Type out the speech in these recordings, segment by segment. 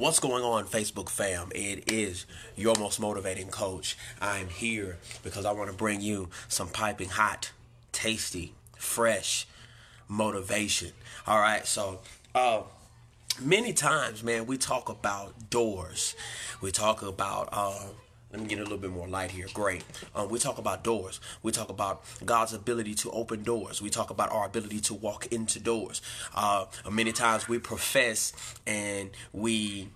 What's going on, Facebook fam? It is your most motivating coach. I'm here because I want to bring you some piping hot, tasty, fresh motivation. All right, so uh, many times, man, we talk about doors. We talk about uh, let me get a little bit more light here. Great. Um, we talk about doors. We talk about God's ability to open doors. We talk about our ability to walk into doors. Uh, many times we profess and we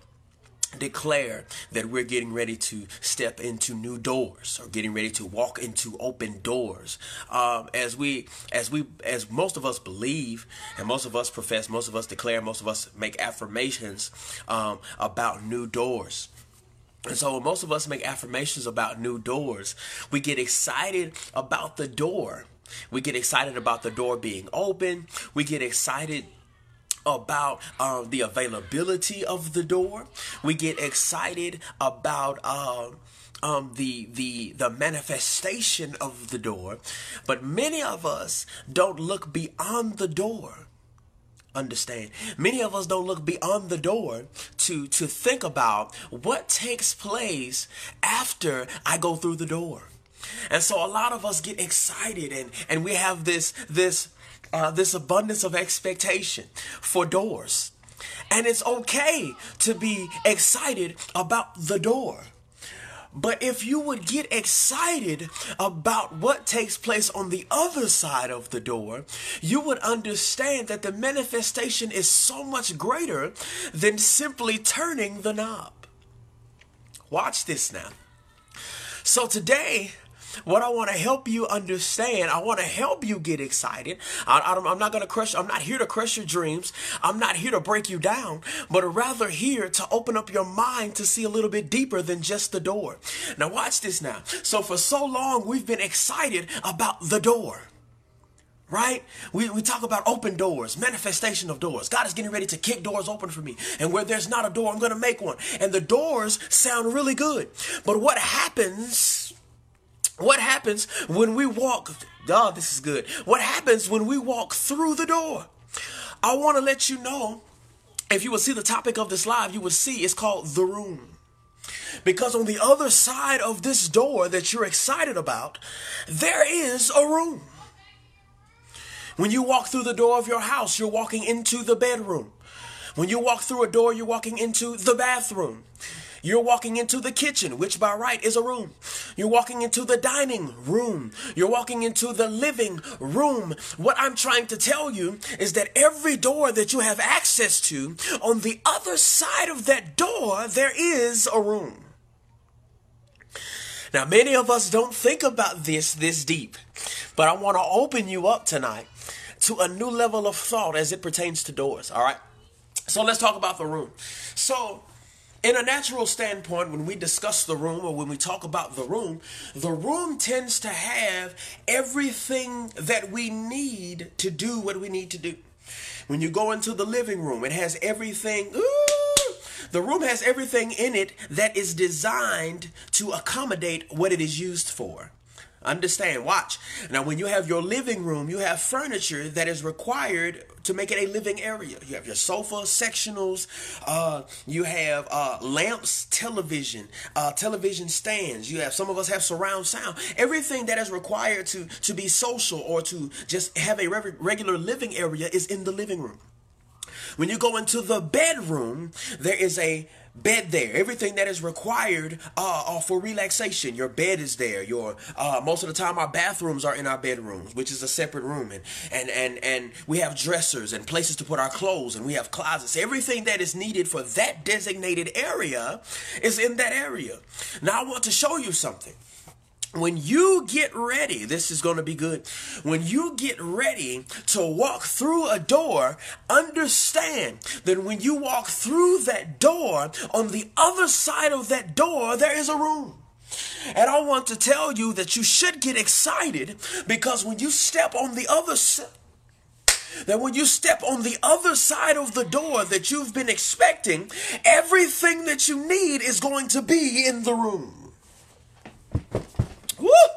declare that we're getting ready to step into new doors or getting ready to walk into open doors um, as we as we as most of us believe and most of us profess most of us declare most of us make affirmations um, about new doors and so most of us make affirmations about new doors, we get excited about the door. We get excited about the door being open. We get excited about um, the availability of the door. We get excited about uh, um, the the the manifestation of the door. But many of us don't look beyond the door understand. Many of us don't look beyond the door to to think about what takes place after I go through the door. And so a lot of us get excited and and we have this this uh, this abundance of expectation for doors. And it's okay to be excited about the door. But if you would get excited about what takes place on the other side of the door, you would understand that the manifestation is so much greater than simply turning the knob. Watch this now. So today, what I want to help you understand, I want to help you get excited. I, am not going to crush, I'm not here to crush your dreams. I'm not here to break you down, but rather here to open up your mind to see a little bit deeper than just the door. Now, watch this now. So, for so long, we've been excited about the door right? We, we talk about open doors, manifestation of doors. God is getting ready to kick doors open for me. And where there's not a door, I'm going to make one. And the doors sound really good. But what happens what happens when we walk? Oh, this is good. What happens when we walk through the door? I want to let you know. If you would see the topic of this live, you would see it's called the room. Because on the other side of this door that you're excited about, there is a room. When you walk through the door of your house, you're walking into the bedroom. When you walk through a door, you're walking into the bathroom. You're walking into the kitchen, which by right is a room. You're walking into the dining room. You're walking into the living room. What I'm trying to tell you is that every door that you have access to, on the other side of that door, there is a room. Now, many of us don't think about this this deep, but I want to open you up tonight to a new level of thought as it pertains to doors, all right? So let's talk about the room. So, in a natural standpoint, when we discuss the room or when we talk about the room, the room tends to have everything that we need to do what we need to do. When you go into the living room, it has everything. Ooh, the room has everything in it that is designed to accommodate what it is used for. Understand, watch. Now, when you have your living room, you have furniture that is required to make it a living area. You have your sofa, sectionals, uh, you have uh, lamps, television, uh, television stands. You have some of us have surround sound. Everything that is required to to be social or to just have a re- regular living area is in the living room. When you go into the bedroom, there is a bed there. Everything that is required uh, for relaxation. Your bed is there. Your uh, most of the time our bathrooms are in our bedrooms, which is a separate room, and and and and we have dressers and places to put our clothes, and we have closets. Everything that is needed for that designated area is in that area. Now I want to show you something when you get ready, this is going to be good. When you get ready to walk through a door, understand that when you walk through that door, on the other side of that door, there is a room. And I want to tell you that you should get excited because when you step on the other side, that when you step on the other side of the door that you've been expecting, everything that you need is going to be in the room. Woo!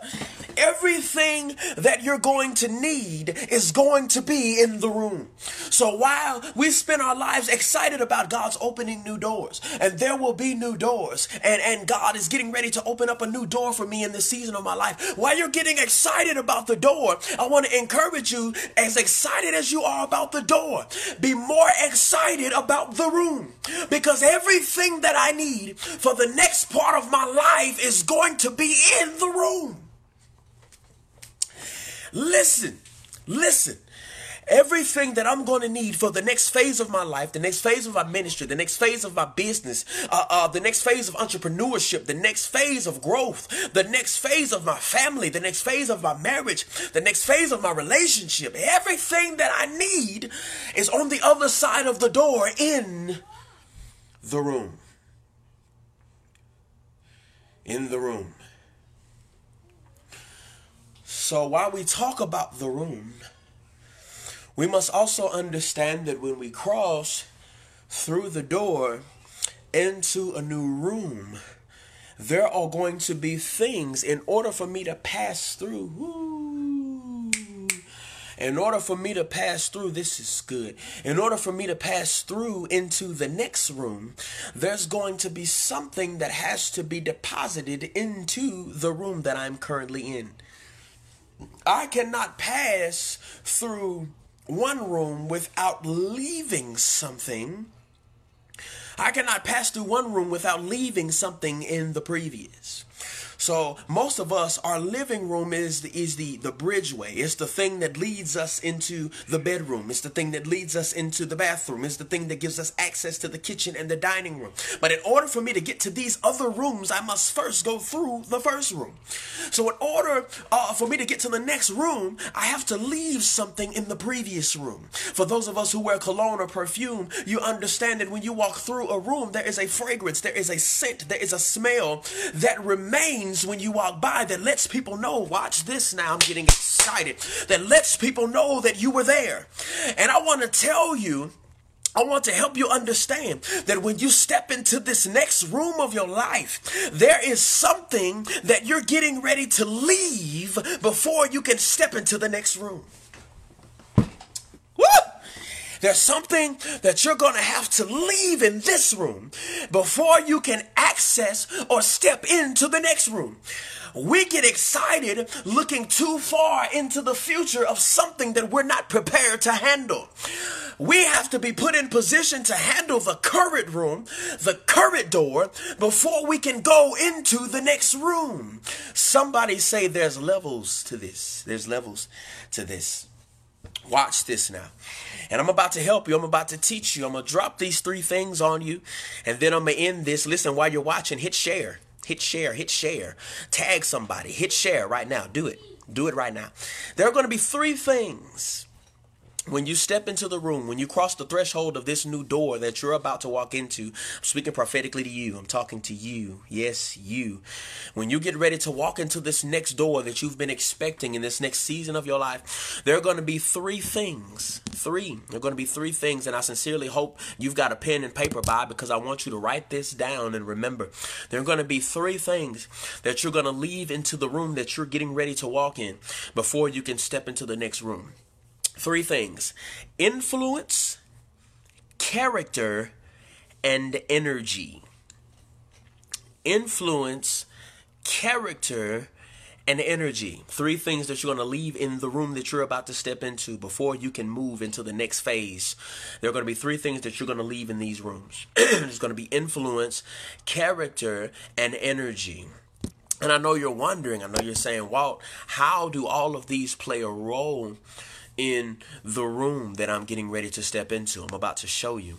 Everything that you're going to need is going to be in the room. So while we spend our lives excited about God's opening new doors, and there will be new doors, and, and God is getting ready to open up a new door for me in this season of my life, while you're getting excited about the door, I want to encourage you, as excited as you are about the door, be more excited about the room. Because everything that I need for the next part of my life is going to be in the room. Listen, listen. Everything that I'm going to need for the next phase of my life, the next phase of my ministry, the next phase of my business, uh, uh, the next phase of entrepreneurship, the next phase of growth, the next phase of my family, the next phase of my marriage, the next phase of my relationship, everything that I need is on the other side of the door in the room. In the room. So while we talk about the room, we must also understand that when we cross through the door into a new room, there are going to be things in order for me to pass through. In order for me to pass through, this is good. In order for me to pass through into the next room, there's going to be something that has to be deposited into the room that I'm currently in. I cannot pass through one room without leaving something. I cannot pass through one room without leaving something in the previous. So most of us, our living room is the, is the the bridgeway. It's the thing that leads us into the bedroom. It's the thing that leads us into the bathroom. It's the thing that gives us access to the kitchen and the dining room. But in order for me to get to these other rooms, I must first go through the first room. So in order uh, for me to get to the next room, I have to leave something in the previous room. For those of us who wear cologne or perfume, you understand that when you walk through a room, there is a fragrance, there is a scent, there is a smell that remains when you walk by that lets people know, watch this now, I'm getting excited, that lets people know that you were there. And I want to tell you, I want to help you understand that when you step into this next room of your life, there is something that you're getting ready to leave before you can step into the next room. There's something that you're going to have to leave in this room before you can access or step into the next room. We get excited looking too far into the future of something that we're not prepared to handle. We have to be put in position to handle the current room, the current door, before we can go into the next room. Somebody say there's levels to this. There's levels to this. Watch this now. And I'm about to help you. I'm about to teach you. I'm going to drop these three things on you. And then I'm going to end this. Listen, while you're watching, hit share. Hit share. Hit share. Tag somebody. Hit share right now. Do it. Do it right now. There are going to be three things when you step into the room, when you cross the threshold of this new door that you're about to walk into, I'm speaking prophetically to you. I'm talking to you. Yes, you. When you get ready to walk into this next door that you've been expecting in this next season of your life, there are going to be three things. Three. There are going to be three things, and I sincerely hope you've got a pen and paper by because I want you to write this down and remember. There are going to be three things that you're going to leave into the room that you're getting ready to walk in before you can step into the next room three things influence, character, and energy. Influence, character, and energy. Three things that you're going to leave in the room that you're about to step into before you can move into the next phase. There are going to be three things that you're going to leave in these rooms. It's going to be influence, character, and energy. And I know you're wondering, I know you're saying, Walt, how do all of these play a role in the room that I'm getting ready to step into. I'm about to show you.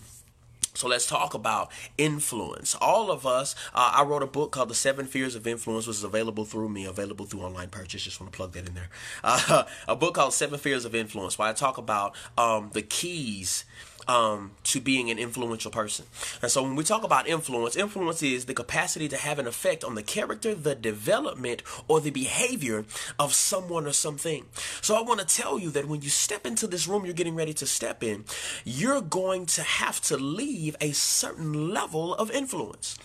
So let's talk about influence. All of us, uh, I wrote a book called The Seven Fears of Influence, which is available through me, available through online purchase. Just want to plug that in there. Uh, a book called Seven Fears of Influence, where I talk about um, the keys um, to being an influential person. And so when we talk about influence, influence is the capacity to have an effect on the character, the development, or the behavior of someone or something. So I want to tell you that when you step into this room you're getting ready to step in, you're going to have to leave a certain level of influence.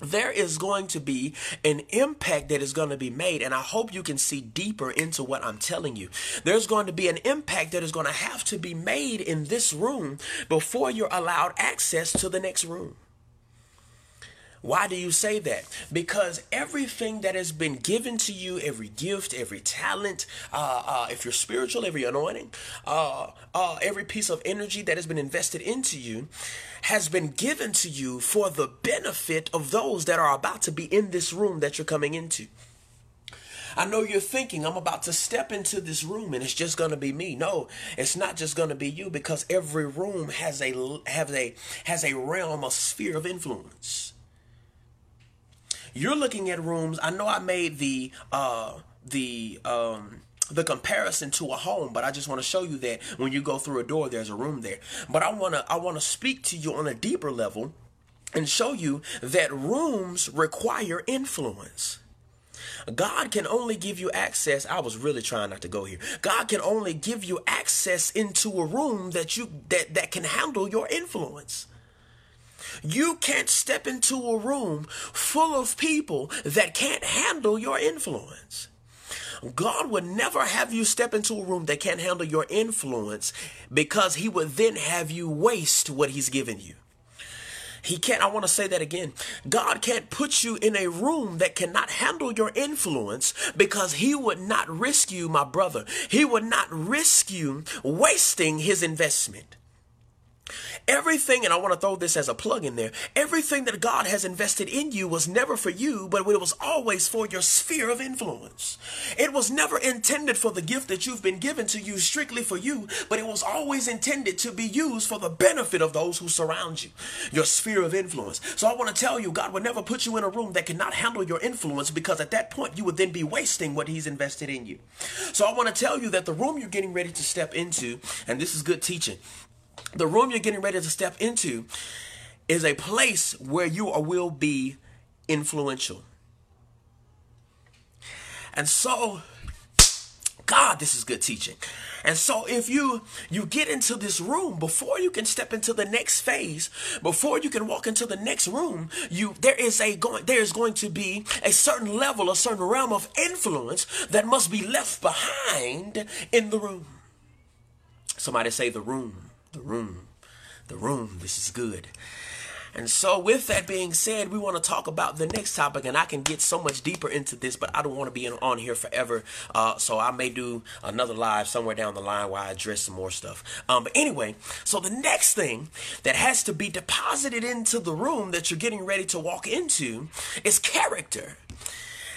There is going to be an impact that is going to be made and i hope you can see deeper into what i'm telling you. There's going to be an impact that is going to have to be made in this room before you're allowed access to the next room why do you say that? Because everything that has been given to you, every gift, every talent, uh, uh, if you're spiritual, every anointing, uh, uh, every piece of energy that has been invested into you, has been given to you for the benefit of those that are about to be in this room that you're coming into. I know you're thinking I'm about to step into this room and it's just going to be me. No, it's not just going to be you because every room has a has a has a realm, a sphere of influence. You're looking at rooms. I know I made the uh the um the comparison to a home, but I just want to show you that when you go through a door, there's a room there. But I want to I want to speak to you on a deeper level and show you that rooms require influence. God can only give you access. I was really trying not to go here. God can only give you access into a room that you that that can handle your influence. You can't step into a room full of people that can't handle your influence. God would never have you step into a room that can't handle your influence because he would then have you waste what he's given you. He can't, I want to say that again. God can't put you in a room that cannot handle your influence because He would not risk you, my brother. He would not risk you wasting His investment. Everything, and I want to throw this as a plug in there, everything that God has invested in you was never for you, but it was always for your sphere of influence. It was never intended for the gift that you've been given to you strictly for you, but it was always intended to be used for the benefit of those who surround you, your sphere of influence. So I want to tell you, God would never put you in a room that cannot handle your influence because at that point you would then be wasting what He's invested in you. So I want to tell you that the room you're getting ready to step into, and this is good teaching, the room you're getting ready to step into is a place where you will be influential. And so, God, this is good teaching. And so if you you get into this room before you can step into the next phase, before you can walk into the next room, you there is a going there is going to be a certain level, a certain realm of influence that must be left behind in the room. Somebody say the room the room. The room. This is good. And so, with that being said, we want to talk about the next topic, and I can get so much deeper into this, but I don't want to be on here forever. Uh, so I may do another live somewhere down the line where I address some more stuff. Um, but anyway, so the next thing that has to be deposited into the room that you're getting ready to walk into is character.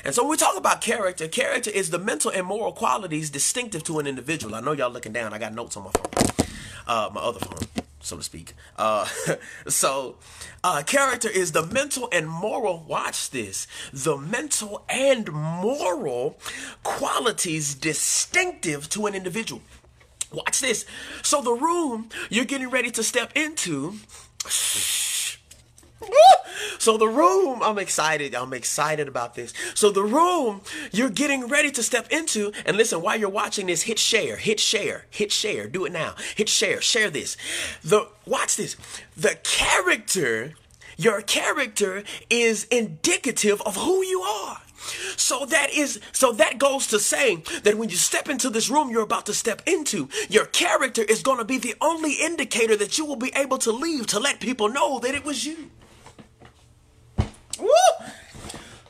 And so when we talk about character, character is the mental and moral qualities distinctive to an individual. I know y'all looking down. I got notes on my phone uh, my other phone, so to speak. Uh, so, uh, character is the mental and moral, watch this, the mental and moral qualities distinctive to an individual. Watch this. So, the room you're getting ready to step into so the room, I'm excited. I'm excited about this. So the room you're getting ready to step into, and listen, while you're watching this, hit share, hit share, hit share. Do it now. Hit share, share this. The watch this. The character, your character is indicative of who you are. So that is so that goes to saying that when you step into this room you're about to step into, your character is going to be the only indicator that you will be able to leave to let people know that it was you. Woo!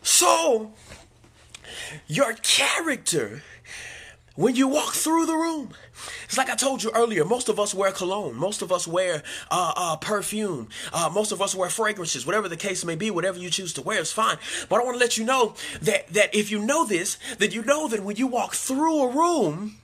So, your character, when you walk through the room, it's like I told you earlier. Most of us wear cologne. Most of us wear uh, uh, perfume. Uh, most of us wear fragrances. Whatever the case may be, whatever you choose to wear is fine. But I want to let you know that that if you know this, that you know that when you walk through a room,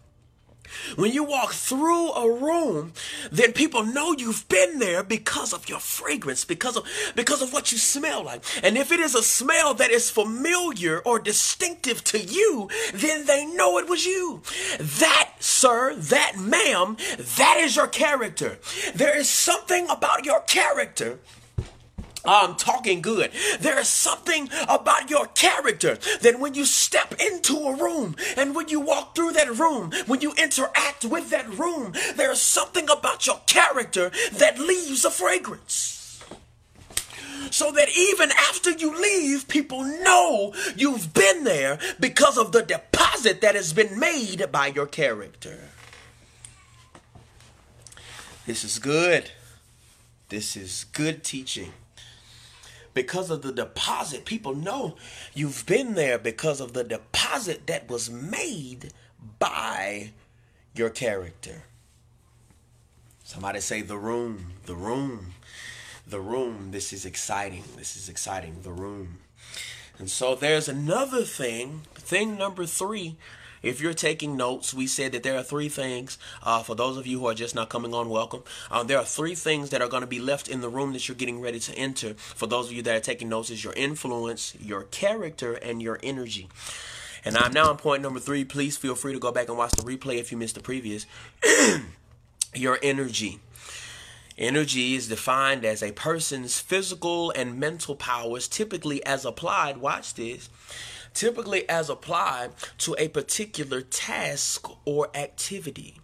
when you walk through a room, then people know you've been there because of your fragrance, because of because of what you smell like. And if it is a smell that is familiar or distinctive to you, then they know it was you. That, sir, that ma'am, that is your character. There is something about your character I'm talking good. There is something about your character that when you step into a room and when you walk through that room, when you interact with that room, there is something about your character that leaves a fragrance. so that even after you leave, people know you've been there because of the deposit that has been made by your character. This is good. This is good teaching. Because of the deposit, people know you've been there because of the deposit that was made by your character. Somebody say the room, the room, the room. This is exciting. This is exciting. The room. And so there's another thing, thing number three. If you're taking notes, we said that there are three things. Uh, for those of you who are just not coming on, welcome. Uh, there are three things that are going to be left in the room that you're getting ready to enter. For those of you that are taking notes, is your influence, your character, and your energy. And I'm now on point number three. Please feel free to go back and watch the replay if you missed the previous. your energy. Energy is defined as a person's physical and mental powers, typically as applied, watch this, typically as applied to a particular task or activity.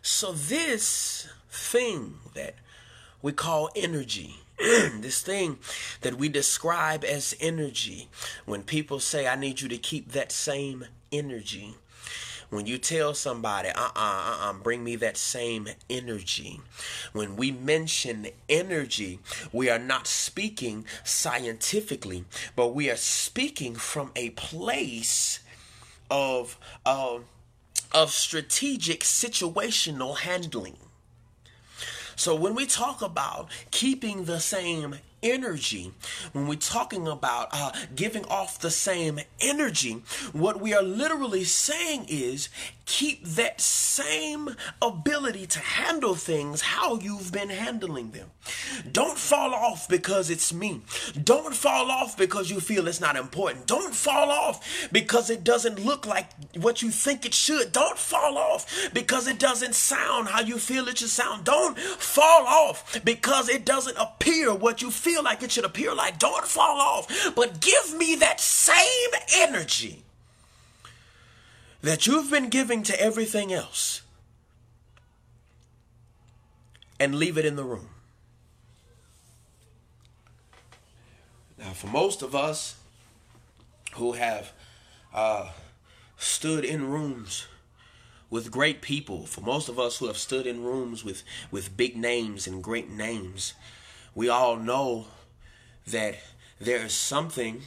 So, this thing that we call energy, this thing that we describe as energy, when people say, I need you to keep that same energy, when you tell somebody, uh uh-uh, uh, bring me that same energy. When we mention energy, we are not speaking scientifically, but we are speaking from a place of, uh, of strategic situational handling. So when we talk about keeping the same energy, when we're talking about uh, giving off the same energy, what we are literally saying is keep that same ability to handle things how you've been handling them. Don't fall off because it's me. Don't fall off because you feel it's not important. Don't fall off because it doesn't look like what you think it should. Don't fall off because it doesn't sound how you feel it should sound. Don't fall off because it doesn't appear what you feel like it should appear like. Don't fall off, but give me that same energy that you've been giving to everything else and leave it in the room. Now, for most of us who have uh, stood in rooms with great people, for most of us who have stood in rooms with, with big names and great names, we all know that there is something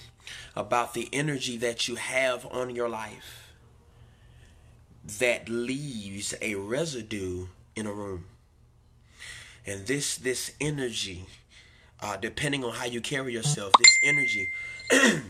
about the energy that you have on your life that leaves a residue in a room. And this this energy, uh, depending on how you carry yourself, this energy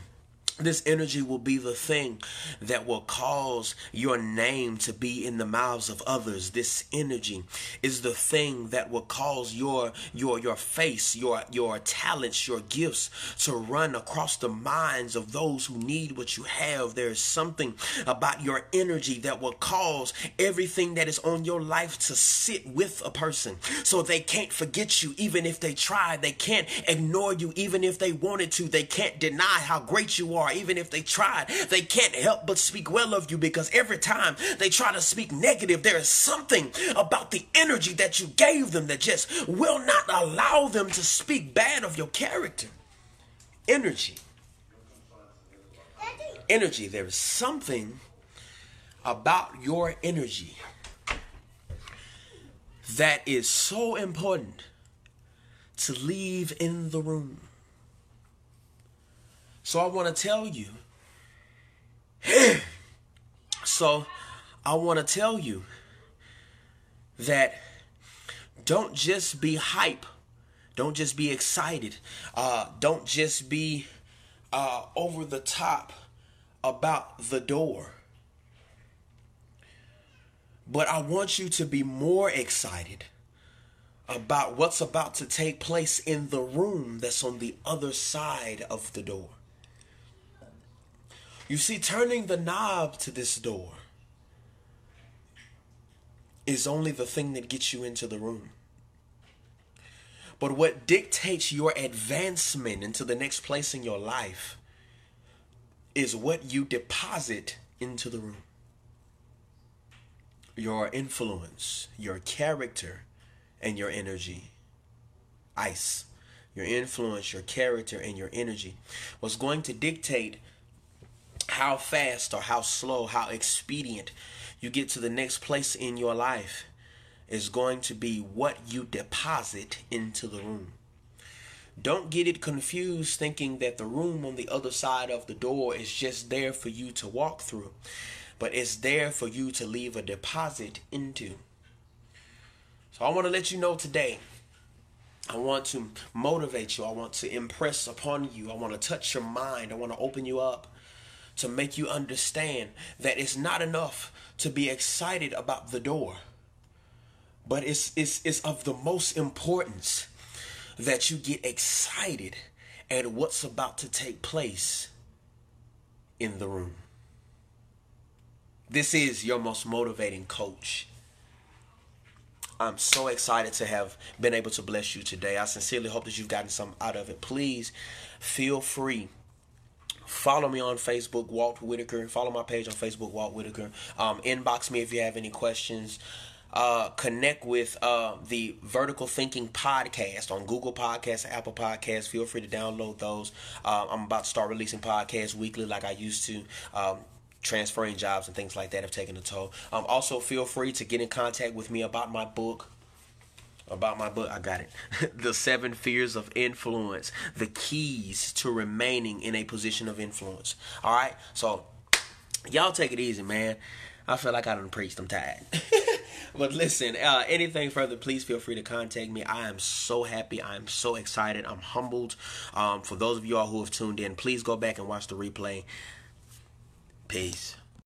This energy will be the thing that will cause your name to be in the mouths of others. This energy is the thing that will cause your your your face, your your talents, your gifts to run across the minds of those who need what you have. There is something about your energy that will cause everything that is on your life to sit with a person so they can't forget you even if they try. They can't ignore you even if they wanted to. They can't deny how great you are even if they tried. They can't help but speak well of you because every time they try to speak negative, there is something about the energy that you gave them that just will not allow them to speak bad of your character. Energy. Energy. There is something about your energy that is so important to leave in the room. So I want to tell you. so I want to tell you that don't just be hype. Don't just be excited. Uh, don't just be uh, over the top about the door. But I want you to be more excited about what's about to take place in the room that's on the other side of the door. You see, turning the knob to this door is only the thing that gets you into the room. But what dictates your advancement into the next place in your life is what you deposit into the room. Your influence, your character, and your energy. Ice. your influence, your character, and your energy. was going to dictate how fast or how slow, how expedient you get to the next place in your life is going to be what you deposit into the room. Don't get it confused thinking that the room on the other side of the door is just there for you to walk through, but it's there for you to leave a deposit into. So I want to let you know today. I want to motivate you. I want to impress upon you. I want to touch your mind. I want to open you up to make you understand that it's not enough to be excited about the door, but it's, it's, it's of the most importance that you get excited at what's about to take place in the room. This is your most motivating coach. I'm so excited to have been able to bless you today. I sincerely hope that you've gotten some out of it. Please feel free Follow me on Facebook, Walt Whitaker. Follow my page on Facebook, Walt Whitaker. Um, inbox me if you have any questions. Uh, connect with uh, the Vertical Thinking podcast on Google Podcasts, Apple Podcasts. Feel free to download those. Uh, I'm about to start releasing podcasts weekly, like I used to. Um, transferring jobs and things like that have taken a toll. Um, also, feel free to get in contact with me about my book about my book. I got it. the Seven Fears of Influence, the keys to remaining in a position of influence. All right, so y'all take it easy, man. I feel like I done preached. I'm tired. but listen, uh, anything further, please feel free to contact me. I am so happy. I am so excited. I'm humbled. Um, for those of y'all who have tuned in, please go back and watch the replay. Peace.